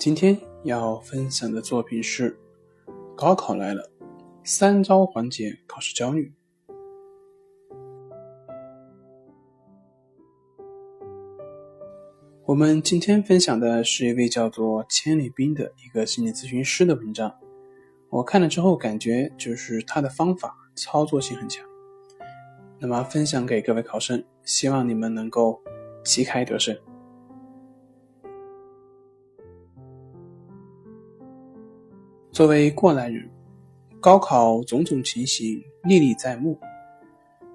今天要分享的作品是：高考来了，三招缓解考试焦虑。我们今天分享的是一位叫做千里冰的一个心理咨询师的文章。我看了之后，感觉就是他的方法操作性很强。那么分享给各位考生，希望你们能够旗开得胜。作为过来人，高考种种情形历历在目。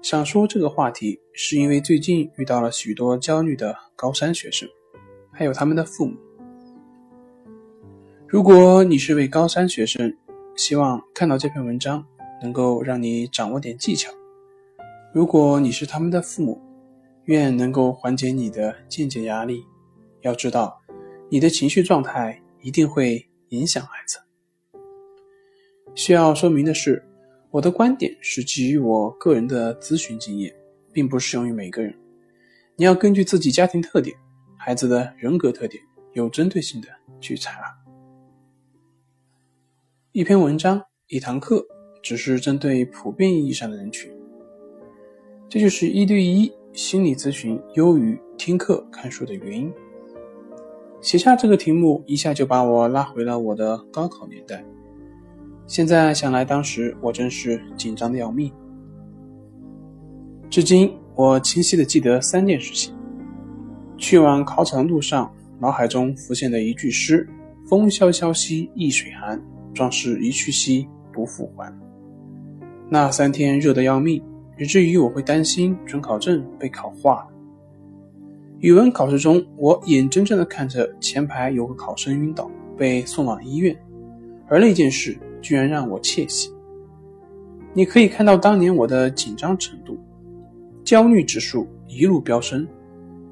想说这个话题，是因为最近遇到了许多焦虑的高三学生，还有他们的父母。如果你是位高三学生，希望看到这篇文章能够让你掌握点技巧；如果你是他们的父母，愿能够缓解你的间接压力。要知道，你的情绪状态一定会影响孩子。需要说明的是，我的观点是基于我个人的咨询经验，并不适用于每个人。你要根据自己家庭特点、孩子的人格特点，有针对性的去采纳。一篇文章、一堂课，只是针对普遍意义上的人群。这就是一对一心理咨询优于听课看书的原因。写下这个题目，一下就把我拉回了我的高考年代。现在想来，当时我真是紧张的要命。至今，我清晰的记得三件事情：去往考场的路上，脑海中浮现的一句诗：“风萧萧兮易水寒，壮士一去兮不复还。”那三天热得要命，以至于我会担心准考证被考化了。语文考试中，我眼睁睁的看着前排有个考生晕倒，被送往医院，而那件事。居然让我窃喜。你可以看到当年我的紧张程度，焦虑指数一路飙升。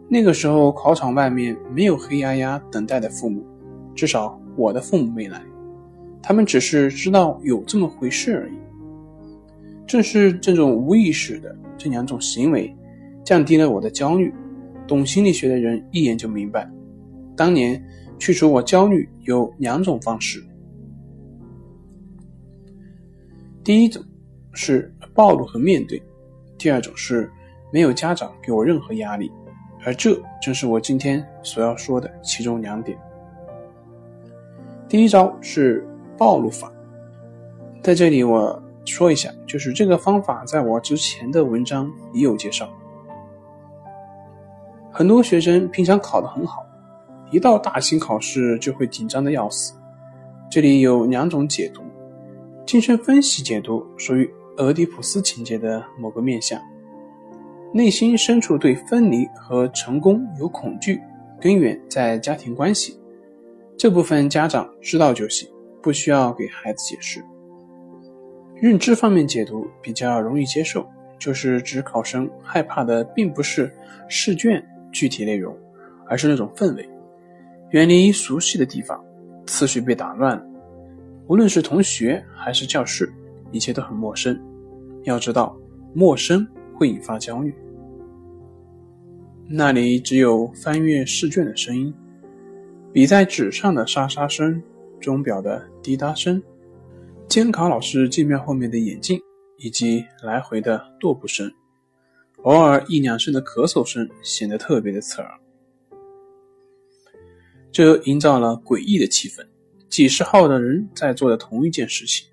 那个时候考场外面没有黑压压等待的父母，至少我的父母没来，他们只是知道有这么回事而已。正是这种无意识的这两种行为，降低了我的焦虑。懂心理学的人一眼就明白，当年去除我焦虑有两种方式。第一种是暴露和面对，第二种是没有家长给我任何压力，而这正是我今天所要说的其中两点。第一招是暴露法，在这里我说一下，就是这个方法在我之前的文章也有介绍。很多学生平常考得很好，一到大型考试就会紧张的要死，这里有两种解读。精神分析解读属于俄狄浦斯情节的某个面相，内心深处对分离和成功有恐惧，根源在家庭关系。这部分家长知道就行，不需要给孩子解释。认知方面解读比较容易接受，就是指考生害怕的并不是试卷具体内容，而是那种氛围，远离熟悉的地方，次序被打乱了。无论是同学还是教室，一切都很陌生。要知道，陌生会引发焦虑。那里只有翻阅试卷的声音，笔在纸上的沙沙声，钟表的滴答声，监考老师镜面后面的眼镜，以及来回的踱步声，偶尔一两声的咳嗽声，显得特别的刺耳。这营造了诡异的气氛。几十号的人在做的同一件事情，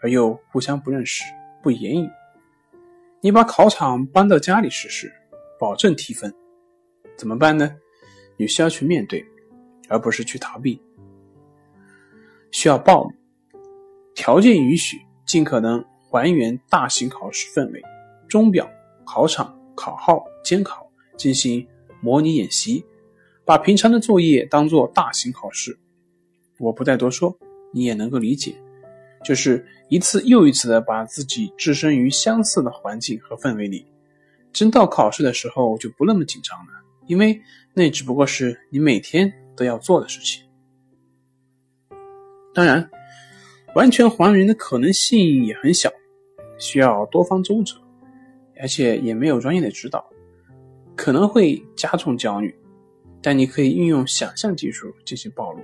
而又互相不认识、不言语。你把考场搬到家里试试，保证提分。怎么办呢？你需要去面对，而不是去逃避。需要暴露，条件允许，尽可能还原大型考试氛围：钟表、考场、考号、监考，进行模拟演习，把平常的作业当做大型考试。我不再多说，你也能够理解，就是一次又一次的把自己置身于相似的环境和氛围里。真到考试的时候就不那么紧张了，因为那只不过是你每天都要做的事情。当然，完全还原的可能性也很小，需要多方周折，而且也没有专业的指导，可能会加重焦虑。但你可以运用想象技术进行暴露，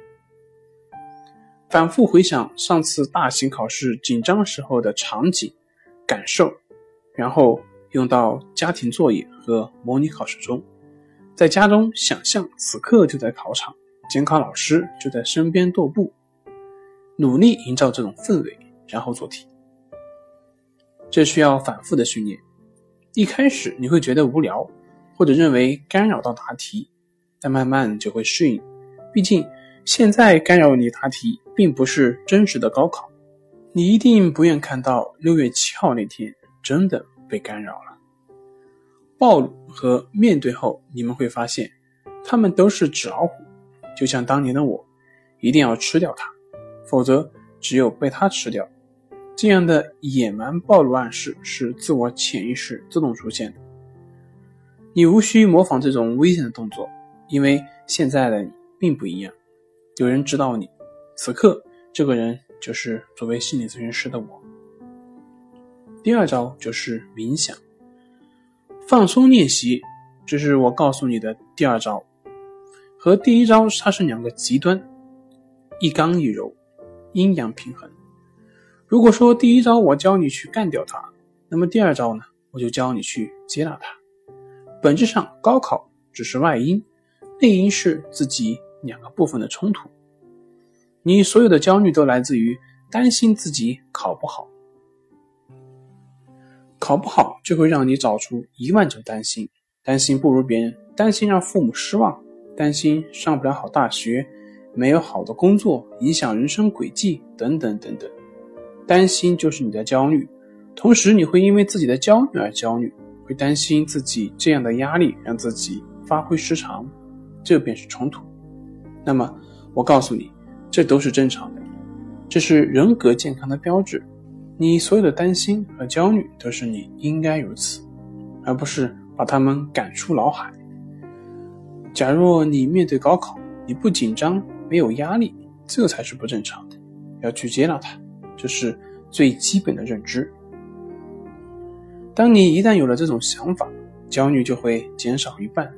反复回想上次大型考试紧张时候的场景、感受，然后用到家庭作业和模拟考试中，在家中想象此刻就在考场，监考老师就在身边踱步。努力营造这种氛围，然后做题。这需要反复的训练。一开始你会觉得无聊，或者认为干扰到答题，但慢慢就会适应。毕竟现在干扰你答题，并不是真实的高考。你一定不愿看到六月七号那天真的被干扰了。暴露和面对后，你们会发现，他们都是纸老虎，就像当年的我，一定要吃掉它。否则，只有被它吃掉。这样的野蛮暴露暗示是自我潜意识自动出现的。你无需模仿这种危险的动作，因为现在的你并不一样。有人指导你，此刻这个人就是作为心理咨询师的我。第二招就是冥想、放松练习，这是我告诉你的第二招。和第一招它是两个极端，一刚一柔。阴阳平衡。如果说第一招我教你去干掉它，那么第二招呢，我就教你去接纳它。本质上，高考只是外因，内因是自己两个部分的冲突。你所有的焦虑都来自于担心自己考不好，考不好就会让你找出一万种担心：担心不如别人，担心让父母失望，担心上不了好大学。没有好的工作，影响人生轨迹，等等等等。担心就是你的焦虑，同时你会因为自己的焦虑而焦虑，会担心自己这样的压力让自己发挥失常，这便是冲突。那么我告诉你，这都是正常的，这是人格健康的标志。你所有的担心和焦虑都是你应该如此，而不是把他们赶出脑海。假若你面对高考，你不紧张。没有压力，这才是不正常的。要去接纳它，这是最基本的认知。当你一旦有了这种想法，焦虑就会减少一半，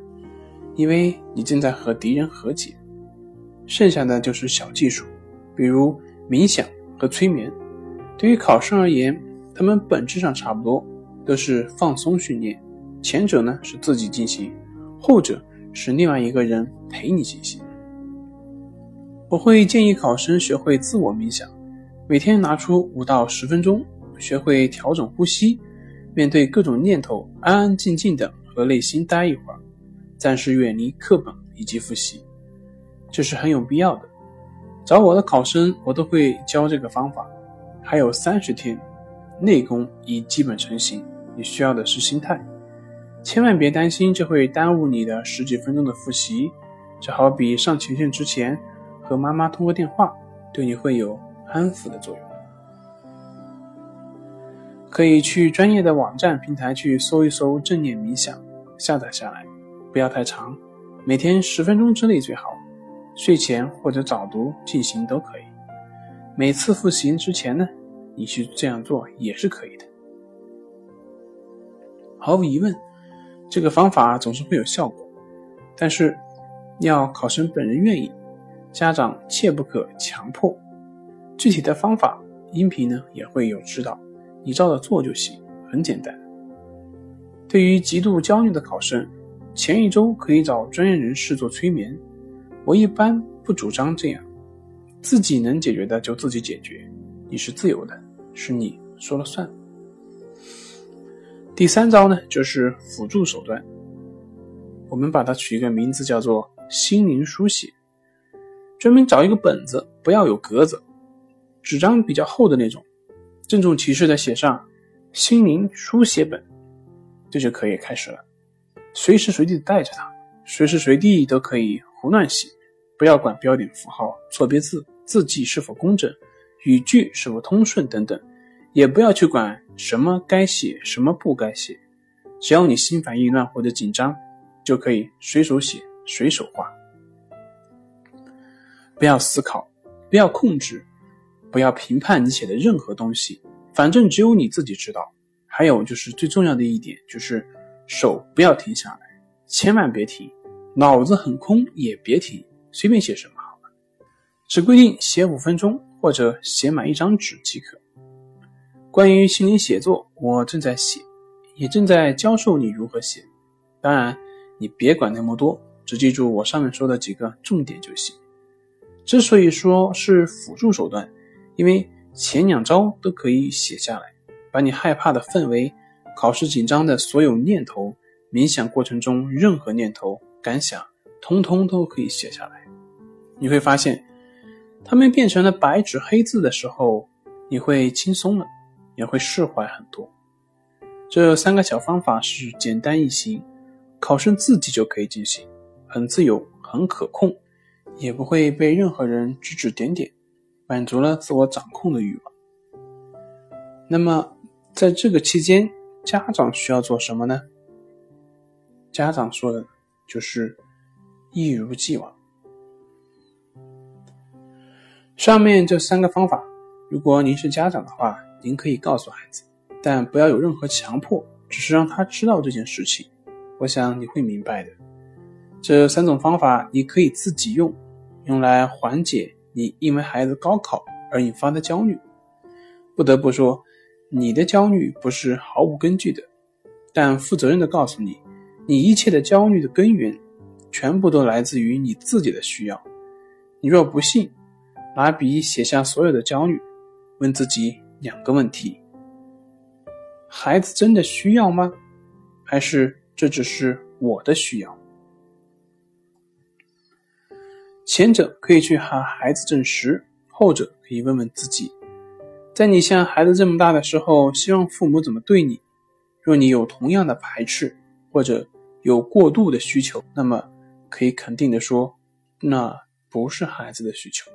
因为你正在和敌人和解。剩下的就是小技术，比如冥想和催眠。对于考生而言，他们本质上差不多，都是放松训练。前者呢是自己进行，后者是另外一个人陪你进行。我会建议考生学会自我冥想，每天拿出五到十分钟，学会调整呼吸，面对各种念头，安安静静的和内心待一会儿，暂时远离课本以及复习，这是很有必要的。找我的考生，我都会教这个方法。还有三十天，内功已基本成型，你需要的是心态，千万别担心这会耽误你的十几分钟的复习，这好比上前线之前。和妈妈通过电话，对你会有安抚的作用。可以去专业的网站平台去搜一搜正念冥想，下载下来，不要太长，每天十分钟之内最好，睡前或者早读进行都可以。每次复习之前呢，你去这样做也是可以的。毫无疑问，这个方法总是会有效果，但是要考生本人愿意。家长切不可强迫，具体的方法音频呢也会有指导，你照着做就行，很简单。对于极度焦虑的考生，前一周可以找专业人士做催眠，我一般不主张这样，自己能解决的就自己解决，你是自由的，是你说了算。第三招呢就是辅助手段，我们把它取一个名字叫做心灵书写。专门找一个本子，不要有格子，纸张比较厚的那种，郑重其事的写上“心灵书写本”，这就可以开始了。随时随地带着它，随时随地都可以胡乱写，不要管标点符号、错别字、字迹是否工整、语句是否通顺等等，也不要去管什么该写，什么不该写，只要你心烦意乱或者紧张，就可以随手写、随手画。不要思考，不要控制，不要评判你写的任何东西，反正只有你自己知道。还有就是最重要的一点，就是手不要停下来，千万别停，脑子很空也别停，随便写什么好了，只规定写五分钟或者写满一张纸即可。关于心灵写作，我正在写，也正在教授你如何写。当然，你别管那么多，只记住我上面说的几个重点就行。之所以说是辅助手段，因为前两招都可以写下来，把你害怕的氛围、考试紧张的所有念头、冥想过程中任何念头、感想，通通都可以写下来。你会发现，他们变成了白纸黑字的时候，你会轻松了，也会释怀很多。这三个小方法是简单易行，考生自己就可以进行，很自由，很可控。也不会被任何人指指点点，满足了自我掌控的欲望。那么，在这个期间，家长需要做什么呢？家长说的，就是一如既往。上面这三个方法，如果您是家长的话，您可以告诉孩子，但不要有任何强迫，只是让他知道这件事情。我想你会明白的。这三种方法，你可以自己用。用来缓解你因为孩子高考而引发的焦虑。不得不说，你的焦虑不是毫无根据的，但负责任的告诉你，你一切的焦虑的根源，全部都来自于你自己的需要。你若不信，拿笔写下所有的焦虑，问自己两个问题：孩子真的需要吗？还是这只是我的需要？前者可以去和孩子证实，后者可以问问自己：在你像孩子这么大的时候，希望父母怎么对你？若你有同样的排斥，或者有过度的需求，那么可以肯定的说，那不是孩子的需求。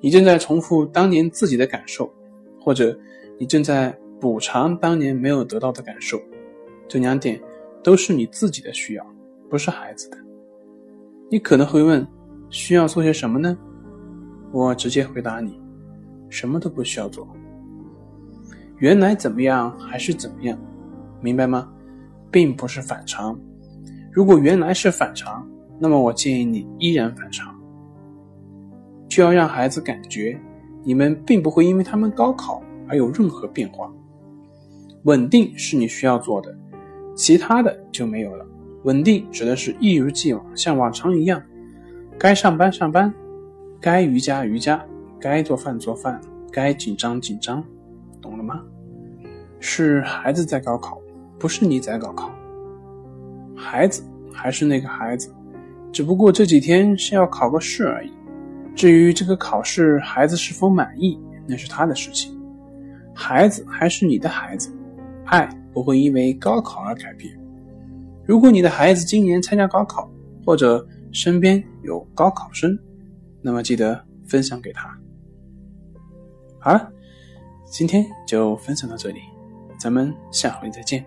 你正在重复当年自己的感受，或者你正在补偿当年没有得到的感受。这两点都是你自己的需要，不是孩子的。你可能会问，需要做些什么呢？我直接回答你，什么都不需要做。原来怎么样还是怎么样，明白吗？并不是反常。如果原来是反常，那么我建议你依然反常。就要让孩子感觉，你们并不会因为他们高考而有任何变化。稳定是你需要做的，其他的就没有了。稳定指的是一如既往，像往常一样，该上班上班，该瑜伽瑜伽，该做饭做饭，该紧张紧张，懂了吗？是孩子在高考，不是你在高考。孩子还是那个孩子，只不过这几天是要考个试而已。至于这个考试孩子是否满意，那是他的事情。孩子还是你的孩子，爱不会因为高考而改变。如果你的孩子今年参加高考，或者身边有高考生，那么记得分享给他。好了，今天就分享到这里，咱们下回再见。